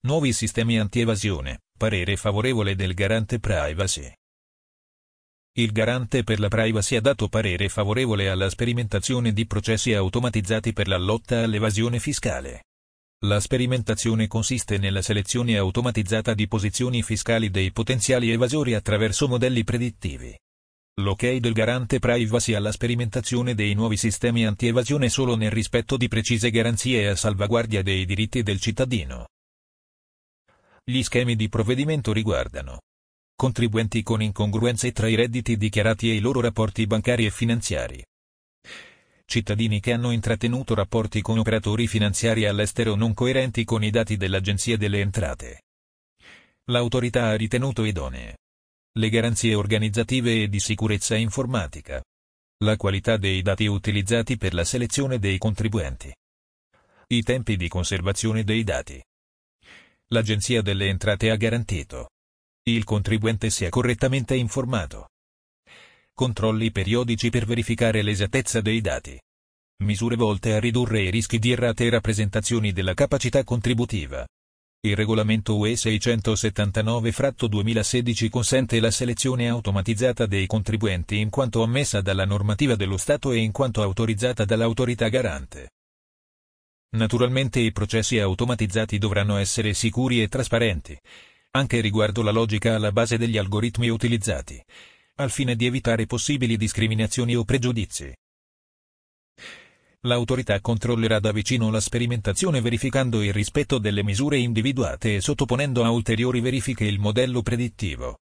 Nuovi sistemi anti-evasione, parere favorevole del garante privacy. Il garante per la privacy ha dato parere favorevole alla sperimentazione di processi automatizzati per la lotta all'evasione fiscale. La sperimentazione consiste nella selezione automatizzata di posizioni fiscali dei potenziali evasori attraverso modelli predittivi. L'ok del garante privacy alla sperimentazione dei nuovi sistemi anti-evasione solo nel rispetto di precise garanzie a salvaguardia dei diritti del cittadino. Gli schemi di provvedimento riguardano contribuenti con incongruenze tra i redditi dichiarati e i loro rapporti bancari e finanziari, cittadini che hanno intrattenuto rapporti con operatori finanziari all'estero non coerenti con i dati dell'Agenzia delle Entrate. L'autorità ha ritenuto idonee le garanzie organizzative e di sicurezza informatica, la qualità dei dati utilizzati per la selezione dei contribuenti, i tempi di conservazione dei dati. L'Agenzia delle Entrate ha garantito il contribuente sia correttamente informato. Controlli periodici per verificare l'esattezza dei dati. Misure volte a ridurre i rischi di errate e rappresentazioni della capacità contributiva. Il regolamento UE 679-2016 consente la selezione automatizzata dei contribuenti in quanto ammessa dalla normativa dello Stato e in quanto autorizzata dall'autorità garante. Naturalmente i processi automatizzati dovranno essere sicuri e trasparenti, anche riguardo la logica alla base degli algoritmi utilizzati, al fine di evitare possibili discriminazioni o pregiudizi. L'autorità controllerà da vicino la sperimentazione verificando il rispetto delle misure individuate e sottoponendo a ulteriori verifiche il modello predittivo.